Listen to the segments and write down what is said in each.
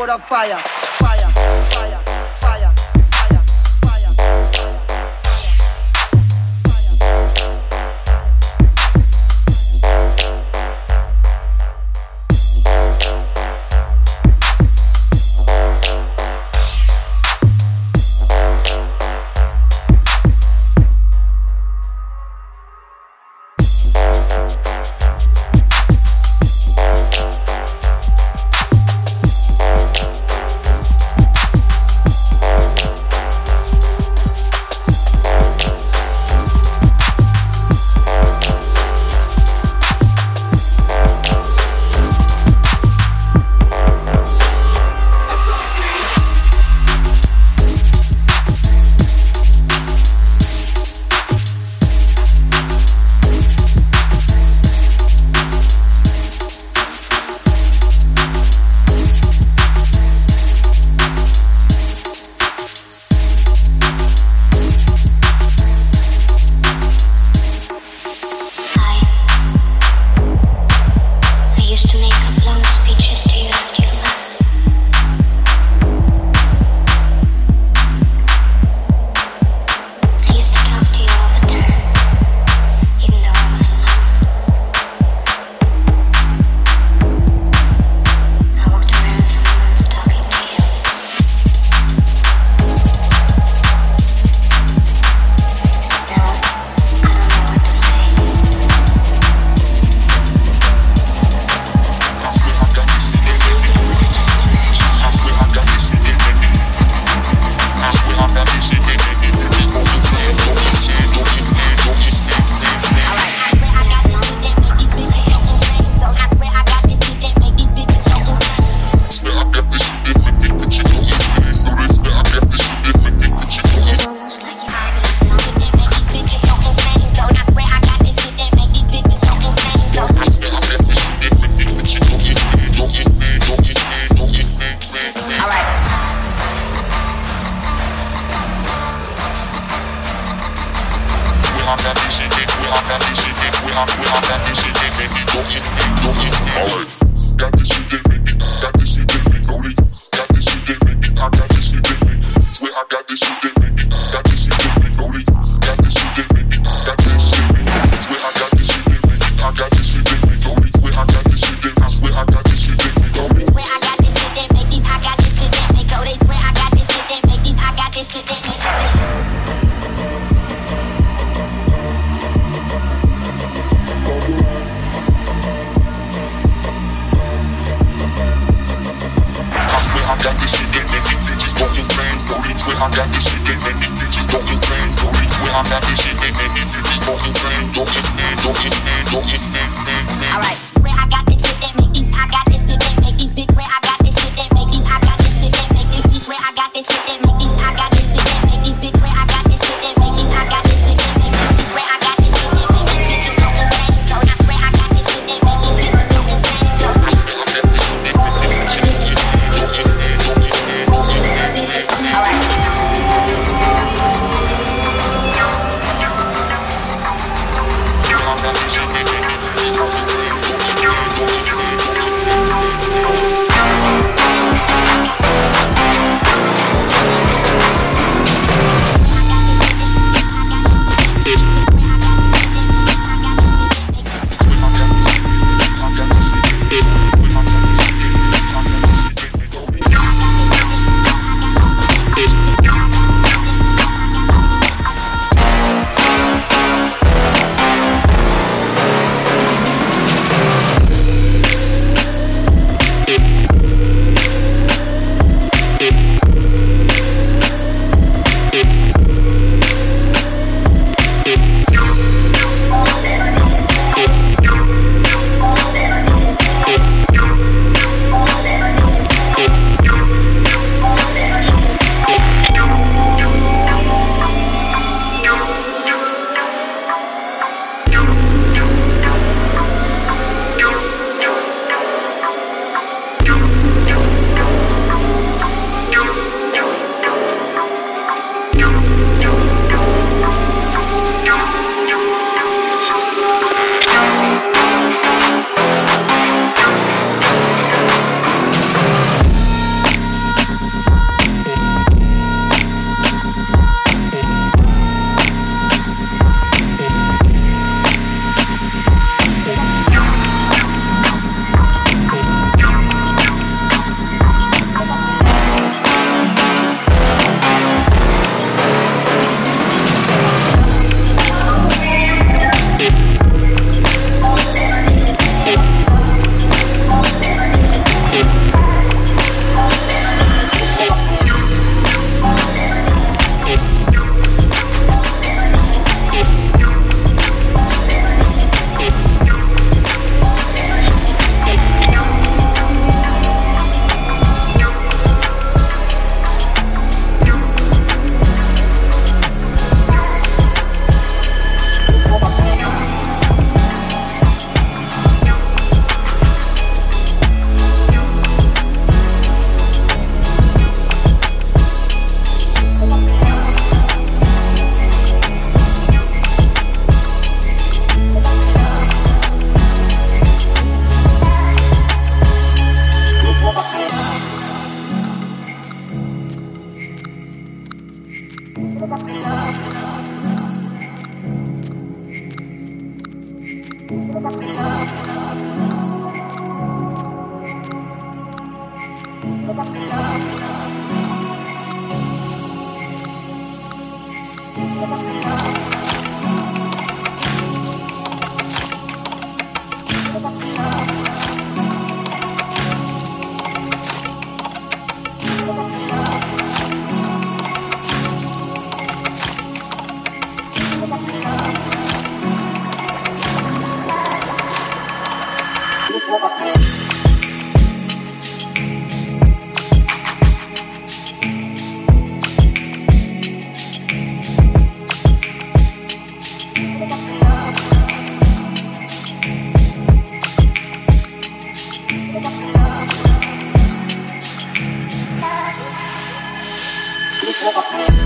sword of fire, I got this shit that. Thank you.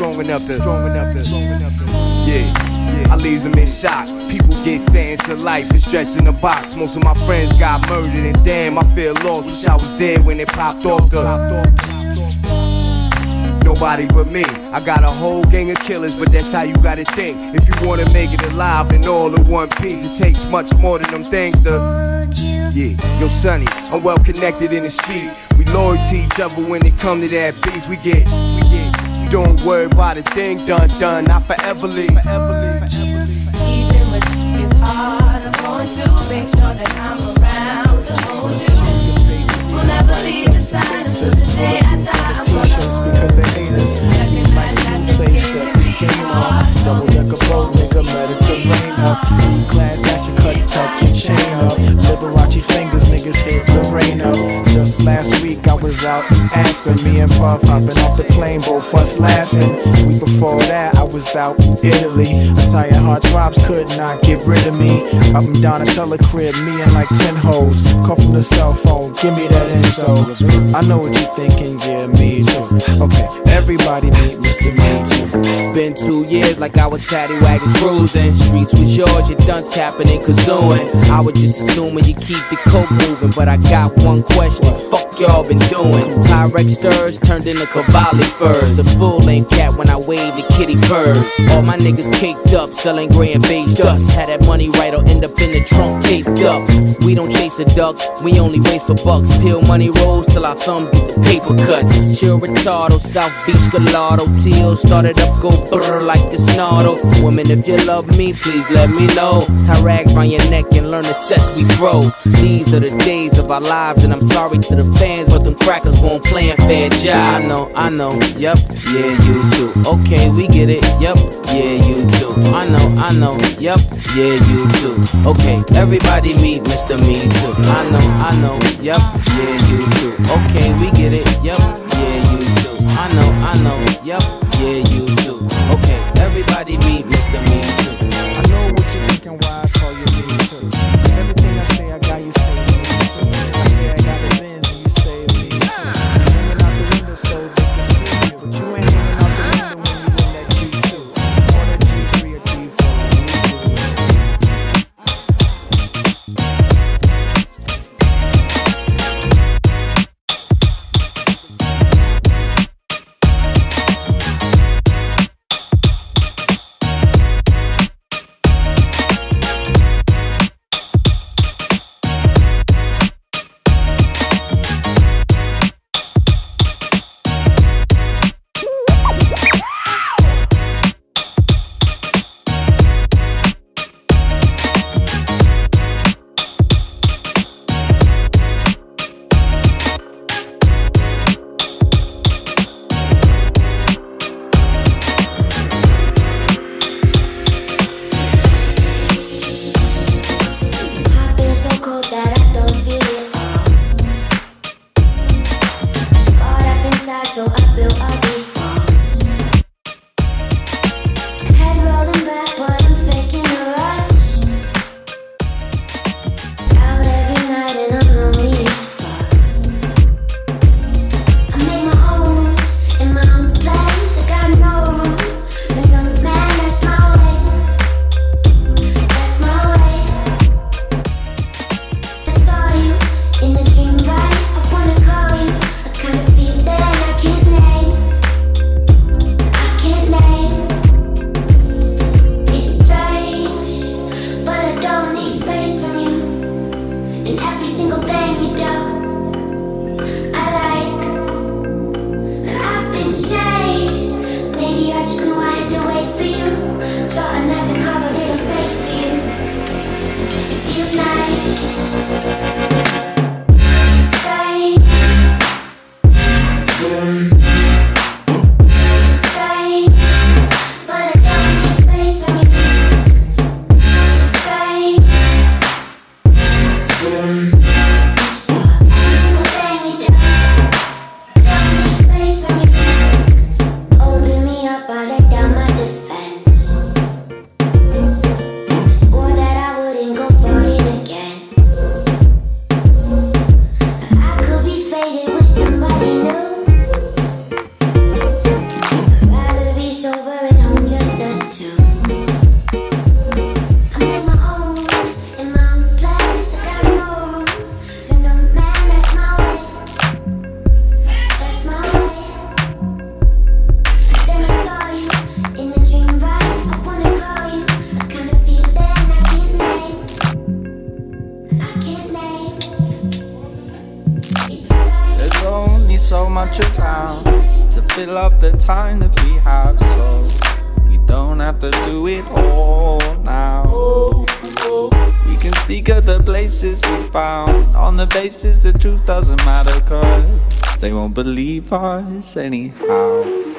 Strong enough to. Strong enough to. Strong enough to. Yeah. I leave them in shock. People get sentenced to life and stretched in a box. Most of my friends got murdered, and damn, I feel lost. Wish I was dead when it popped off the nobody but me. I got a whole gang of killers, but that's how you gotta think. If you wanna make it alive and all in one piece, it takes much more than them things to. Yeah, yo, Sonny, I'm well connected in the street. We loyal to each other when it come to that beef. We get, we get. Don't worry about a thing done, done. Not forever leave. Forever leave. Even when it's hard, I'm going to make sure that I'm around to hold you. Will never leave the side until the day I die. T-shirts because they hate us. Get like smooth say step the. Double decker boat, nigga, Mediterranean up. class, ash your cut, tuck your chain up. Liberace fingers, niggas hit the rain up. Just last week I was out in Aspen, me and Puff hopping off the plane, both us laughing. Week before that I was out in Italy. Italian heart throbs could not get rid of me. Up and down a color crib, me and like ten hoes. Call from the cell phone, give me that info. I know what you're thinking, yeah, me too. Okay, everybody meet Mr. Me Too. Been two years like I was paddy wagon cruising. Streets was yours, your dunce capping and kazooing. I was just assuming you keep the coke moving, but I got one question. Fuck y'all been doing? Pyrex stirs turned into Cavalli furs. The full length cat when I wave the kitty purrs. All my niggas caked up, selling gray and beige dust. Had that money right or end up in the trunk taped up. We don't chase the ducks, we only race for bucks. Peel money rolls till our thumbs get the paper cuts. Chill retardo, oh, South Beach Gallardo. Teal started up, go like the snarl. Women, if you love me, please let me know. Tie rags round your neck and learn the sets we throw. These are the days of our lives, and I'm sorry to the fans, but them crackers won't play fair job. I know, I know, yep, yeah, you too. Okay, we get it, yep, yeah, you too. I know, I know, yep, yeah, you too. Okay, everybody meet Mr. Me Too. I know, I know, yep, yeah, you too. Okay, we get it, yep, yeah, you too. I know, I know, yep, everybody meet Me Places the truth doesn't matter, cause they won't believe us anyhow.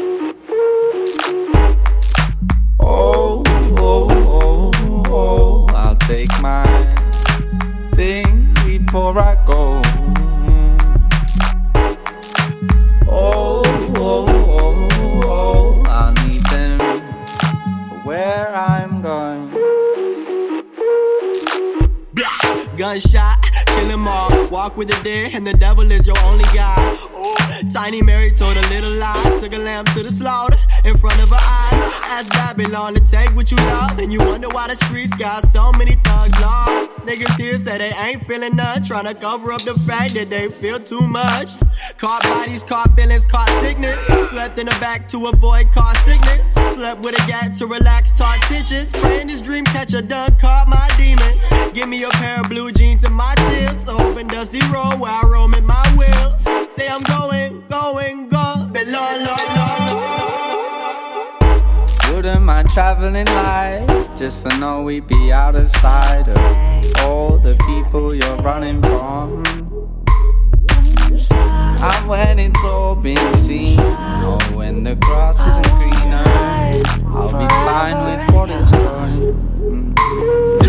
on the take what you love, And you wonder why the streets got so many thugs law. Niggas here say they ain't feeling none, trying to cover up the fact that they feel too much. Caught bodies, caught feelings, caught sickness. Slept in the back to avoid car sickness. Slept with a gat to relax, taught tensions. Praying this dream catcher dunk, caught my demons. Give me a pair of blue jeans and my tips. Open dusty road while roaming my will. Say I'm going, going, go. But Lord, Lord, Lord building my traveling light just to know we'd be out of sight of all the people you're running from. I'm when it's all been seen, or when the grass isn't greener. I'll be fine with what is going. Mm.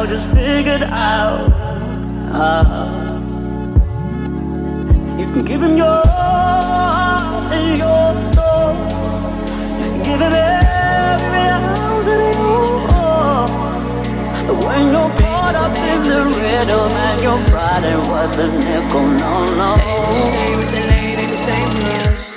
now just figured out how. You can give him your heart and your soul. Give him every ounce of you. But when you're caught up in the rhythm and you're and with a nickel, no, no. Same, same with the lady, same with us.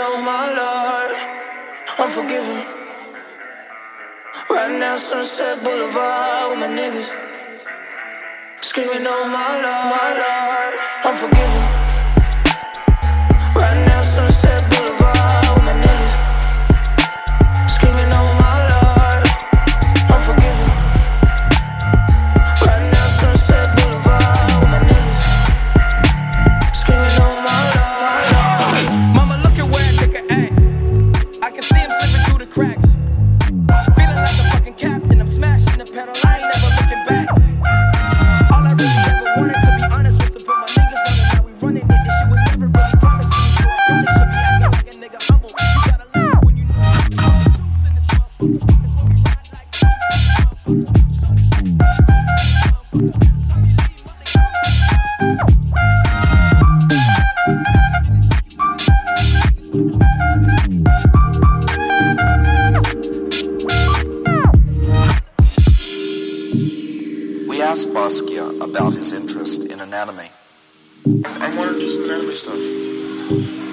know, my Lord, I'm forgiven. Right now, Sunset Boulevard with my niggas. Screaming, oh my Lord, my Lord, I'm forgiven. cracks. Basquiat about his interest in anatomy. I wanted to do anatomy stuff.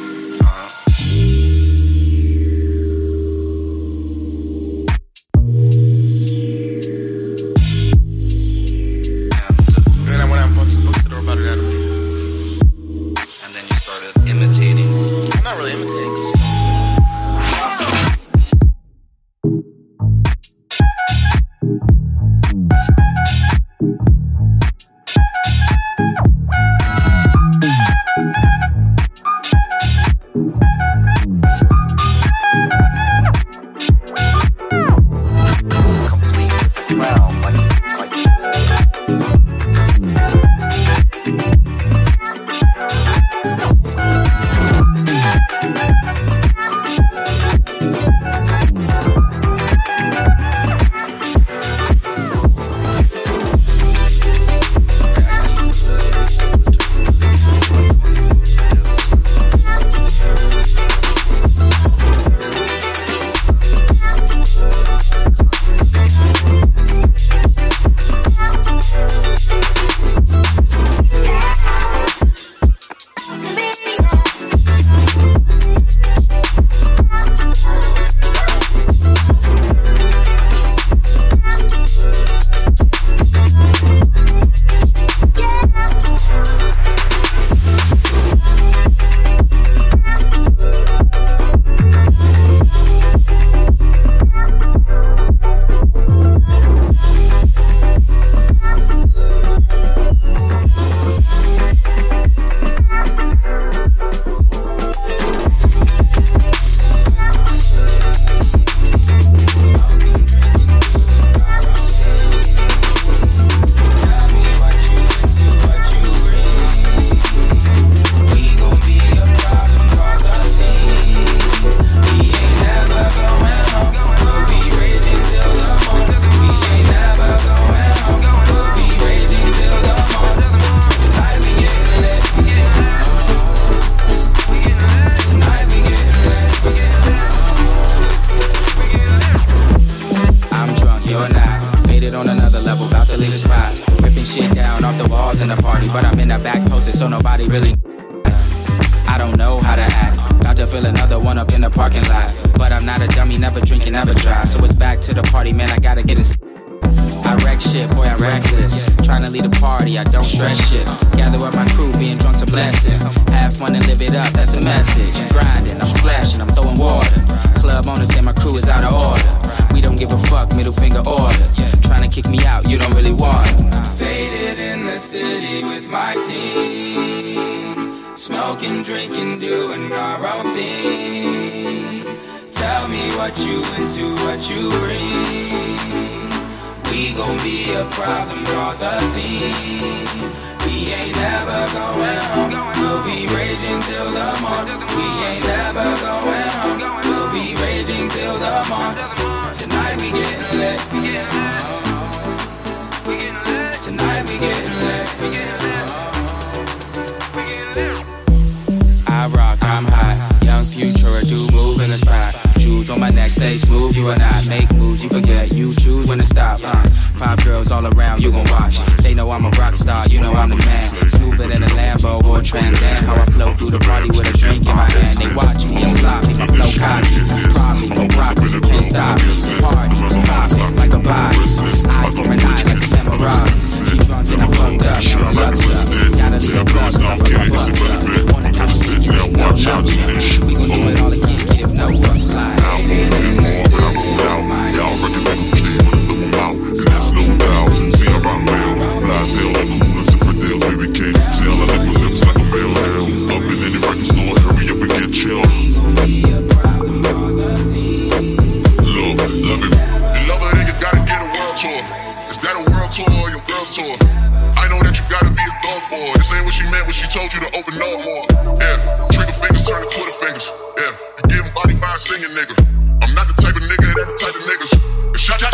Going. We'll be raging till the morning. We ain't stay smooth. You and I make moves, you forget, you choose when to stop. Uh, five girls all around, you gon' watch. They know I'm a rock star, you know I'm the man. Smoother than a Lambo or a Trans Am. How I flow through the party with a drink in my hand. They watch me, I'm sloppy, my flow cocky. Probably no profit, you can't stop me. Party, poppin' like a body. Eye for an eye like a samurai. She drunk and I fucked up, now I'm yucks up. Gotta leave the club, cause I fuck you now watch out, bitch. We gon' do it all again, give no fucks. Now I'm on I'm down. Y'all recognize me, wanna live them and that's no doubt. See, I'm out flies hell, meant when she told you to open up more. Yeah, trigger fingers turn to Twitter fingers. Yeah, you giving body by a singing nigga. I'm not the type of nigga that the type of niggas. Shut, shut.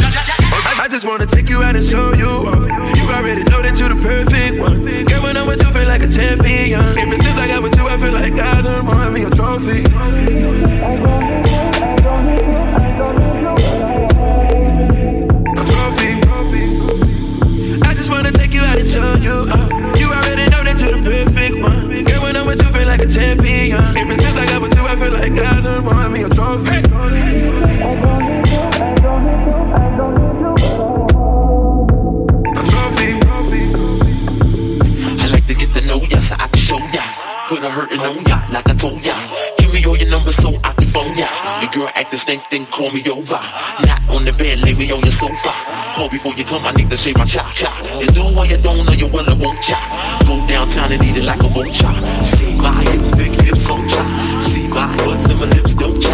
I just wanna take you out and show you off. You already know that you the perfect one. Girl, when I'm with you, feel like a champion. Ever since I got with you, I feel like I done won me a trophy. A trophy. I just wanna take you out and show you off. Champion. Ever since I got with you, I feel like I done won me a trophy. A trophy. I like to get to know ya so I can show ya. Put a hurtin' on ya like I told ya. Give me all your numbers so I can phone girl acting stink, then call me over. Not on the bed, lay me on your sofa. Call before you come, I need to shave my cha cha. You do what you don't know, you will I won't cha. Go downtown and eat it like a vulture. See my hips, big hips, so cha. See my butts and my lips don't cha.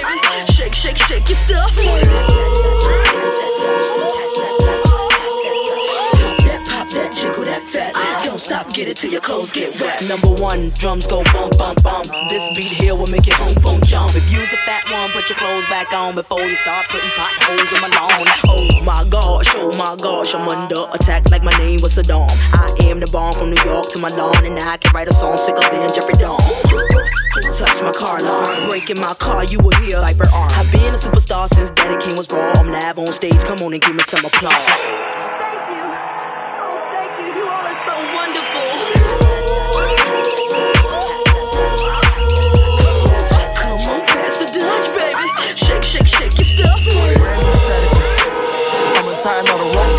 Shake, shake, your stuff. Jiggle that fat. Don't stop, get it till your clothes get wet. Number one, drums go bump, bump, bump. This beat here will make it boom, boom, jump. If you's a fat one, put your clothes back on before you start putting potholes in my lawn. Oh my gosh, oh my gosh, I'm under attack like my name was Saddam. I am the bomb from New York to my lawn, and I can write a song sick sicker than Jeffrey Dawn. Touch my car alarm, breaking my car, you will hear Viper arm. I've been a superstar since Daddy King was raw. I'm live on stage, come on and give me some applause. Thank you. Oh, thank you. You all are so wonderful. Come on, past the dudge, baby. Shake, shake shake your stuff. I'm untying all the ropes and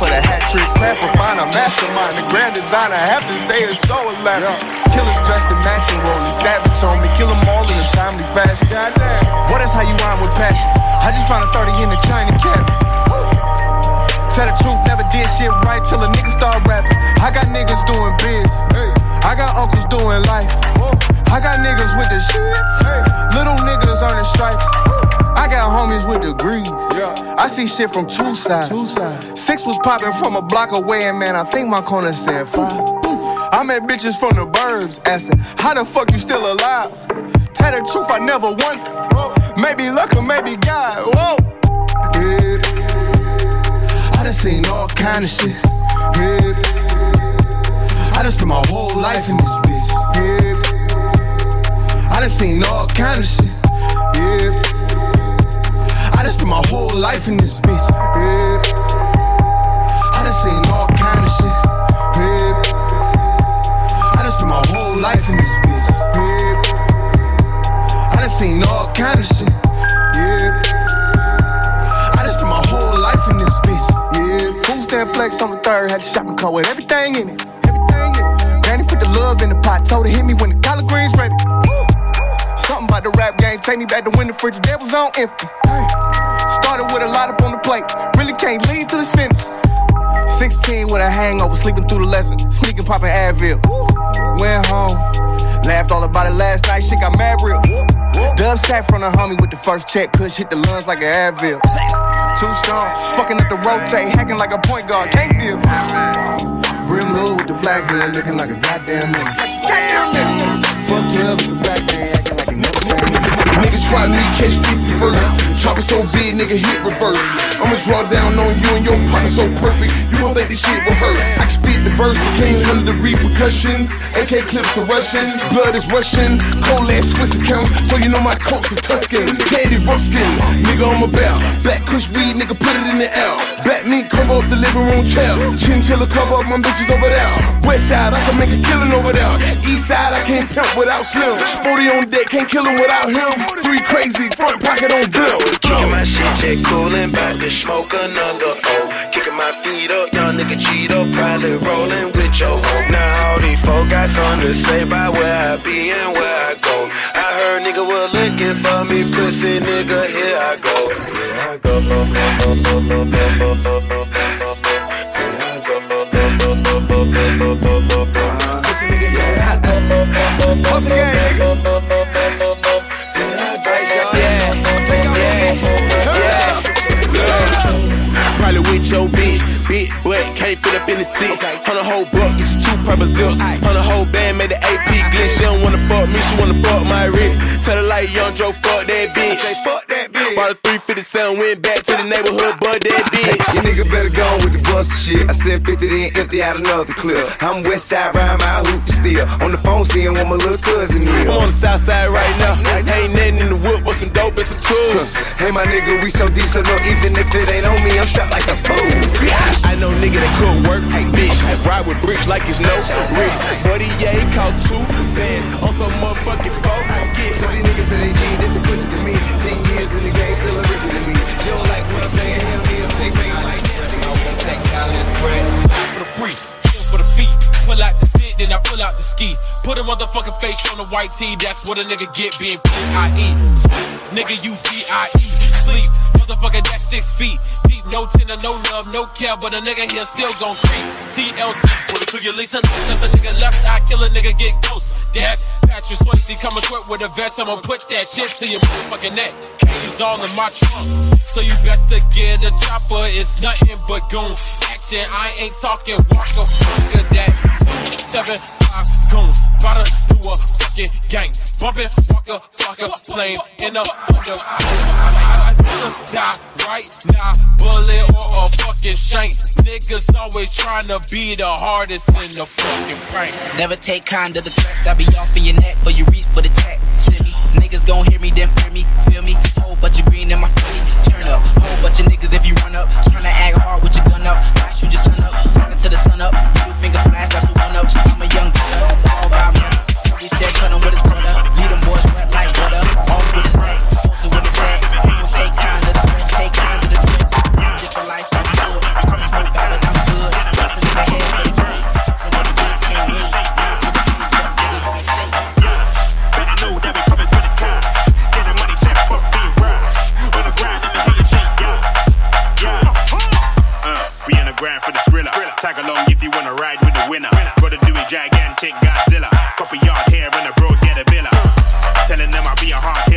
for the hat trick. Craft for fine, a mastermind. The grand designer, have to say it's so elaborate. Killers dressed in matching rolling, savage on me. Kill them all in a timely fashion. Goddamn. Boy, that's how you rhyme with passion. I just found a 30 in the China cabinet. Tell the truth, never did shit right till a nigga start rapping. I got niggas doing biz. I got uncles doing life. I got niggas with the shit. Little niggas earning stripes. I got homies with degrees. Yeah. I see shit from two sides. Two sides. Six was popping from a block away, and man, I think my corner said five. I met bitches from the burbs asking, How the fuck you still alive? Tell the truth, I never wondered. Maybe luck or maybe God. Whoa. Yeah. I done seen all kind of shit. Yeah. I done spent my whole life in this bitch. Yeah. I done seen all kind of shit. Yeah. Done spent my whole life in this bitch. Yeah. I done seen all kind of shit. Yeah. I done spent my whole life in this bitch. Yeah. I done seen all kind of shit. I done spent my whole life in this bitch. Yeah. Stand flex on the third, had the shopping cart with everything in it. Everything in it. Granny put the love in the pot, told her hit me when the collard greens ready. Something about the rap game, take me back to when the fridge was on empty. Hey. With a lot up on the plate, really can't leave till it's finished. 16 with a hangover, sleeping through the lesson, sneaking, popping Advil. Went home, laughed all about it last night, shit got mad real. Dub sat from the homie with the first check, push hit the lungs like an Advil. Too strong, fucking up the rotate, hacking like a point guard, can't deal. Brim low with the black hood, looking like a goddamn nigga. Goddamn menace. Fuck 12, it's a black man, acting like never Niggas try me, catch 50 first. Chopper so big, nigga hit reverse. I'ma draw down on you and your partner so perfect. You don't think this shit rehearsed. I can spit the burst, can't handle the repercussions. AK clips are Russian, blood is Russian. Cold ass Swiss accounts, so you know my coats is Tuscan. Candy Ruskin, nigga I'm about. Black Kush weed, nigga put it in the L. Black meat cover up the living room chair. Chinchilla cover up my bitches over there. West side, I can make a killing over there. East side, I can't pimp without Slim. Sporty on deck, can't kill him without him. Three crazy, front pocket on bill. Kicking my shit, check coolin', bout to smoke another O. Kicking my feet up, young nigga cheat up, probably rollin' with your hoe. Now all these folk got something to say about where I be and where I go. I heard nigga was looking for me, pussy nigga, here I go. Here I Once again, Probably butt, fit up in the six. On a whole buck, get you two purple zips. On a whole band, made the AP glitch. She don't wanna fuck me, she wanna fuck my wrist. Tell her like young Joe, fuck that bitch. Fuck that bitch. Bought a 357, went back to the neighborhood, bought that bitch. You nigga better go with the bust shit. I sent 50 then empty out another clip. I'm west side riding my hoop still. On the phone seeing what my little cousin is. I'm on the south side right now. Ain't nothing in the wood but some dope and some tools. Hey my nigga, we so deep, so no, even if it ain't on me, I'm strapped like a fool. I know nigga that could work, bitch. Ride with bricks like it's no risk. Buddy, yeah, he caught two bands on some motherfucking phone. So these niggas say they G, this a pussy to me. Ten in the game, still a rookie to me. Like what I'm saying? Hell, me a like. I won't take. For the free, for the feet. Pull out the stick, then I pull out the ski. Put a motherfucking face on the white tee. That's what a nigga get being P-I-E. Nigga, you D-I-E. Sleep, motherfucker, that's six feet. No tender, no love, no care. But a nigga here still gon' creep. TLC, put it to your. Cause a nigga left eye, kill a nigga, get ghost. That's Patrick Swayze, come equipped with a vest. I'ma put that shit to your motherfucking neck. Keys all in my trunk. So you best to get a chopper. It's nothing but goon action. I ain't talking walker, fucker that. Seven, five goons. About to a fucking gang. Bumpin', walker, fucker, plane in a under. I still die right now. Bullet or a fucking shank. Niggas always trying to be the hardest in the fucking prank. Never take kind of the threats. I be off in your neck, but you reach for the tech. Me. Niggas gon' hear me, then fear me, feel me. Whole bunch of green in my feet. Turn up. Whole bunch of niggas if you run up. Tryna act hard with your gun up. Watch you just turn up. Run until the sun up. Middle finger flash, that's the one up. I'm a young. All Tag along if you wanna ride with the winner. Gotta do it gigantic Godzilla. Couple yard hair and a bro get a villa. Telling them I'll be a hard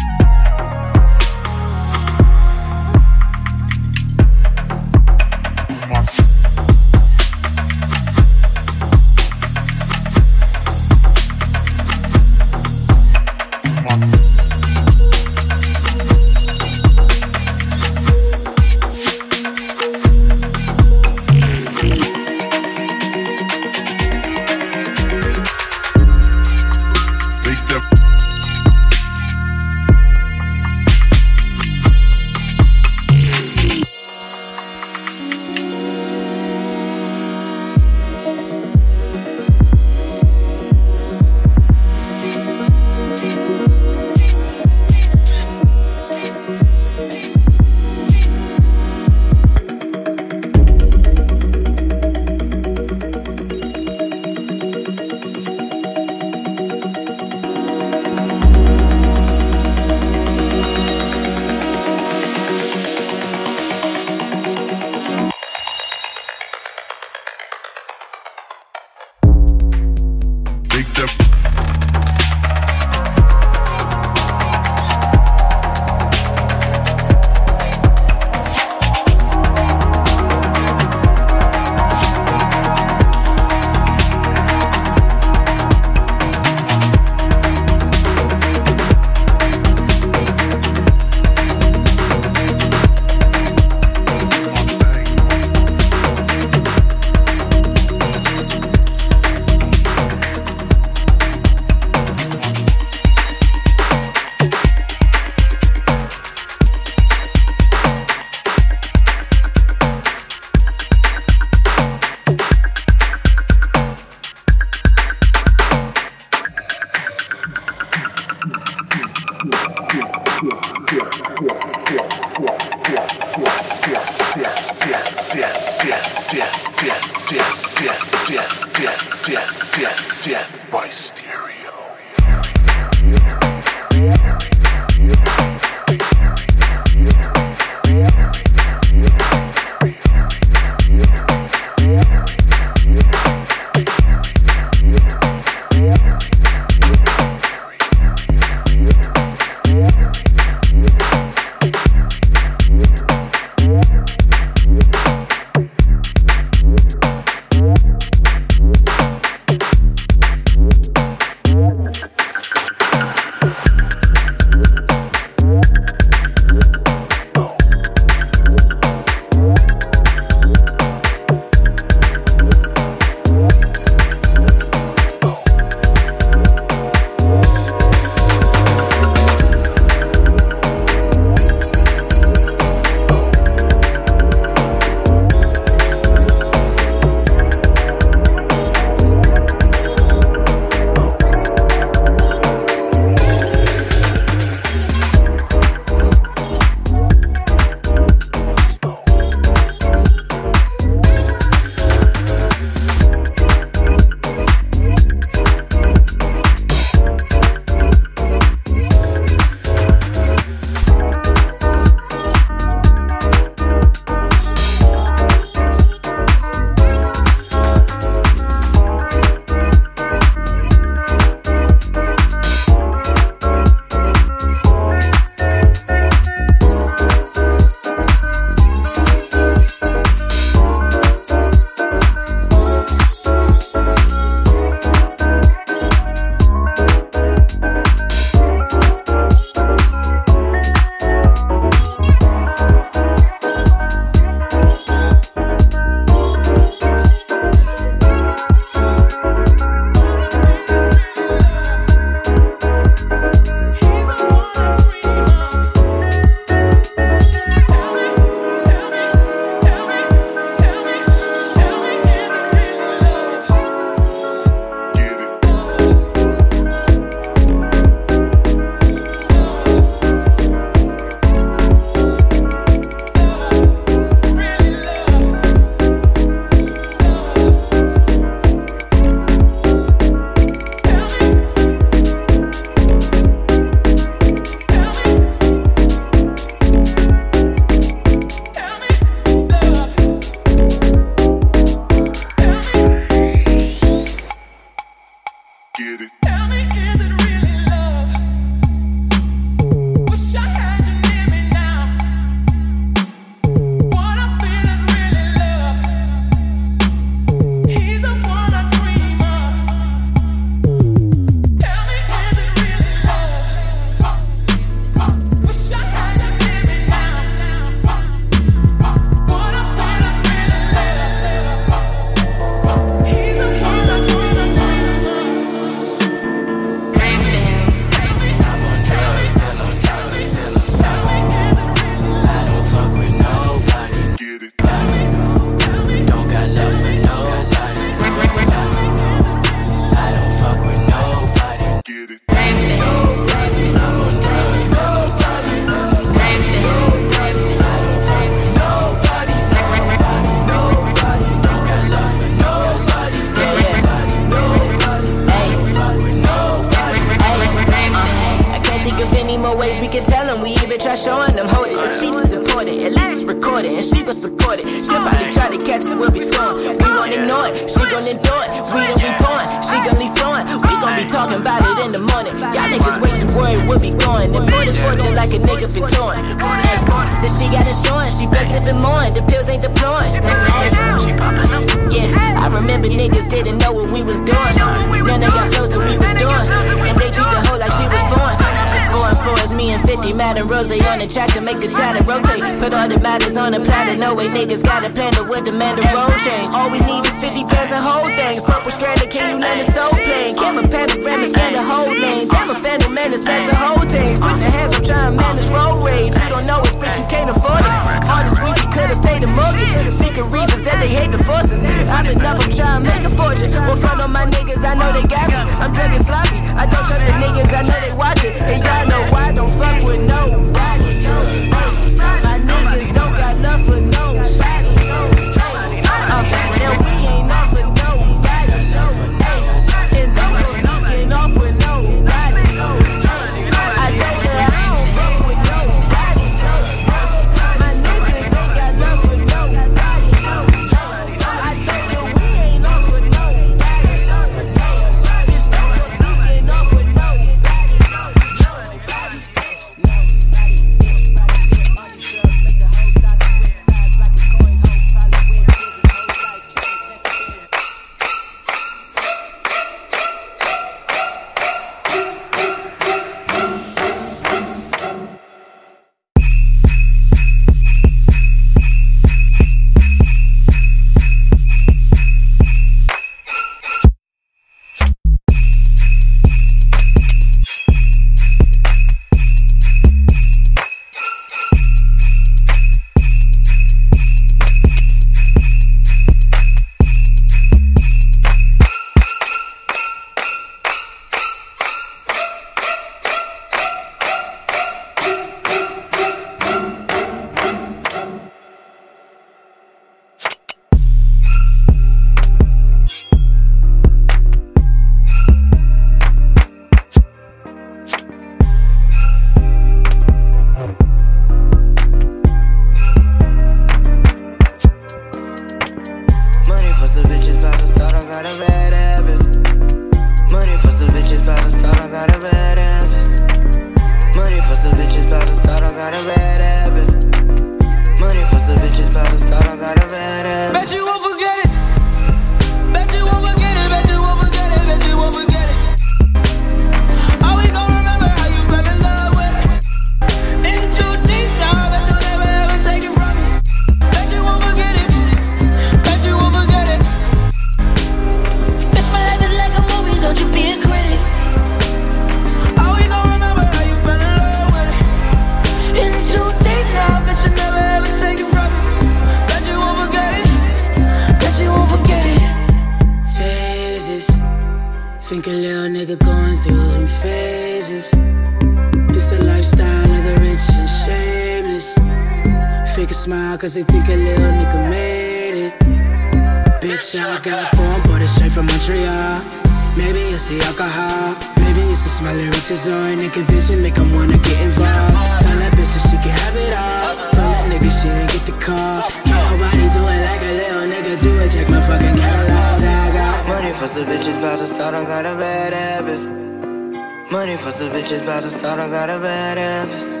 a habits.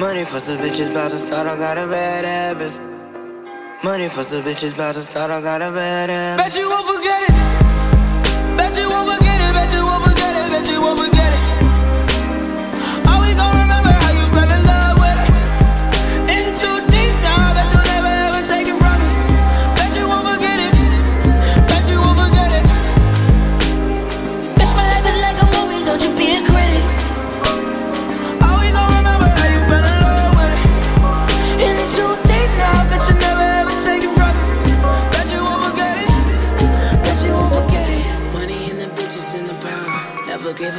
Money plus the bitches about to start, I got a bad habits. Money plus the bitches about to start, I got a bad habits. Bet you won't forget it. Bet you won't forget it.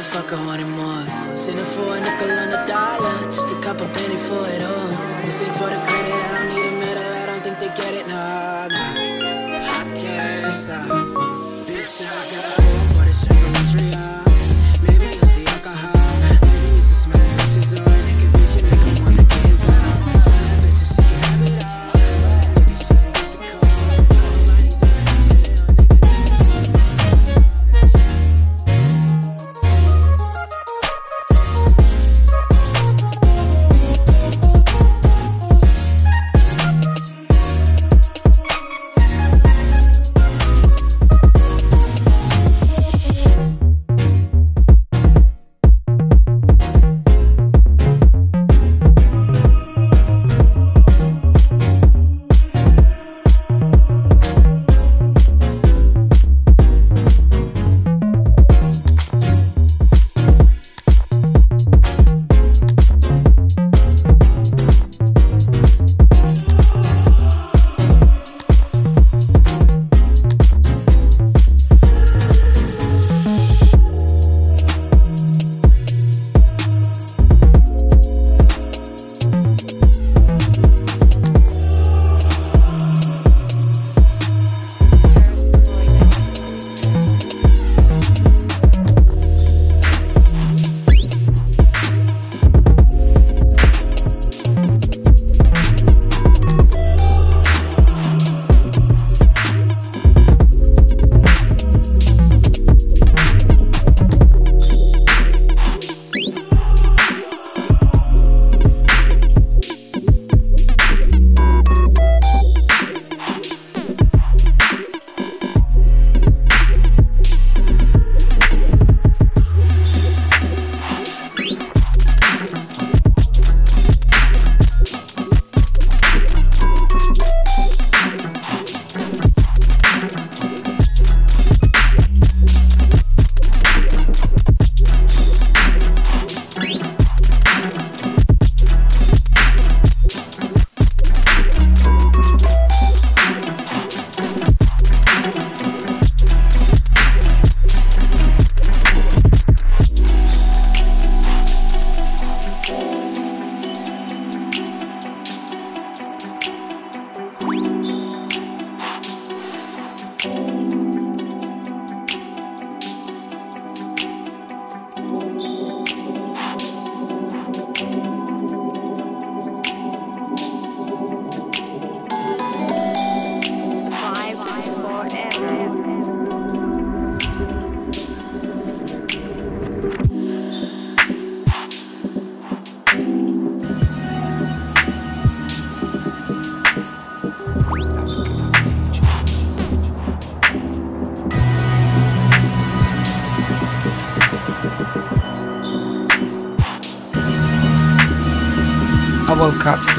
Fuck, I wanted more. Send it for a nickel and a dollar. Just a couple penny for it all. This ain't for the credit, I don't need a medal. I don't think they get it, nah, nah. I can't stop. Bitch, I got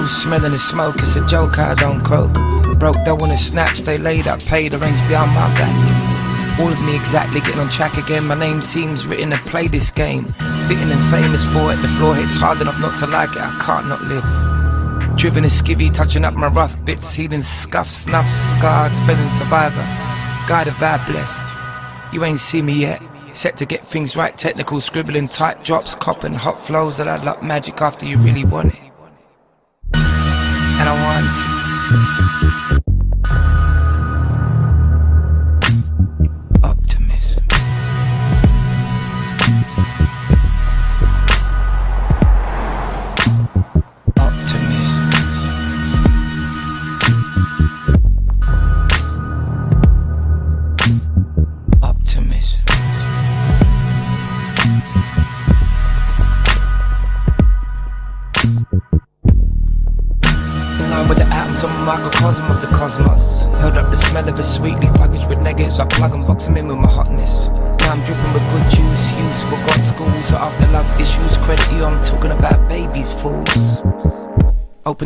smelling the smoke. It's a joke, I don't croak. Broke, don't wanna snatch. They laid up, paid, arranged behind my back. All of me exactly getting on track again. My name seems written to play this game. Fitting and famous for it. The floor hits hard enough not to like it. I can't not live. Driven a skivvy, touching up my rough bits, healing scuffs, snuffs, scars, spelling survivor. Guy the vibe blessed. You ain't see me yet. Set to get things right, technical, scribbling, tight drops, copping, hot flows that add like magic after you really want it.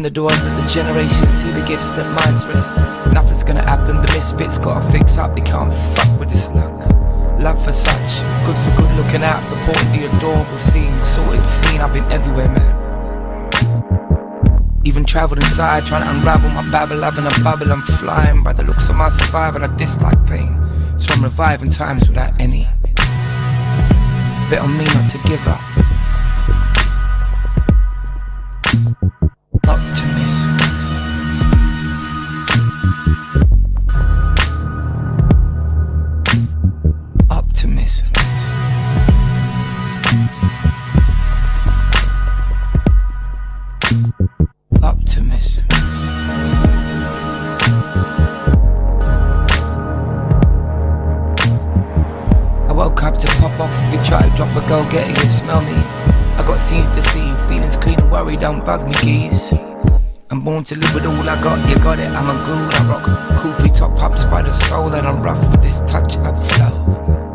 The doors, let the generation see the gifts that minds rest. Nothing's gonna happen, the misfits gotta fix up, they can't fuck with this luck. Love for such, good for good looking out, support the adorable scene, sorted scene, I've been everywhere, man. Even travelled inside, trying to unravel my babble, having a bubble, I'm flying by the looks of my survival, I dislike pain. So I'm reviving times without any. Bet on me not to give up. Optimism. Optimism. Worry, don't bug me, geez. I'm born to live with all I got, you got it, I'm a good, I rock Koofy top ups by the soul, and I'm rough with this touch up. Flow.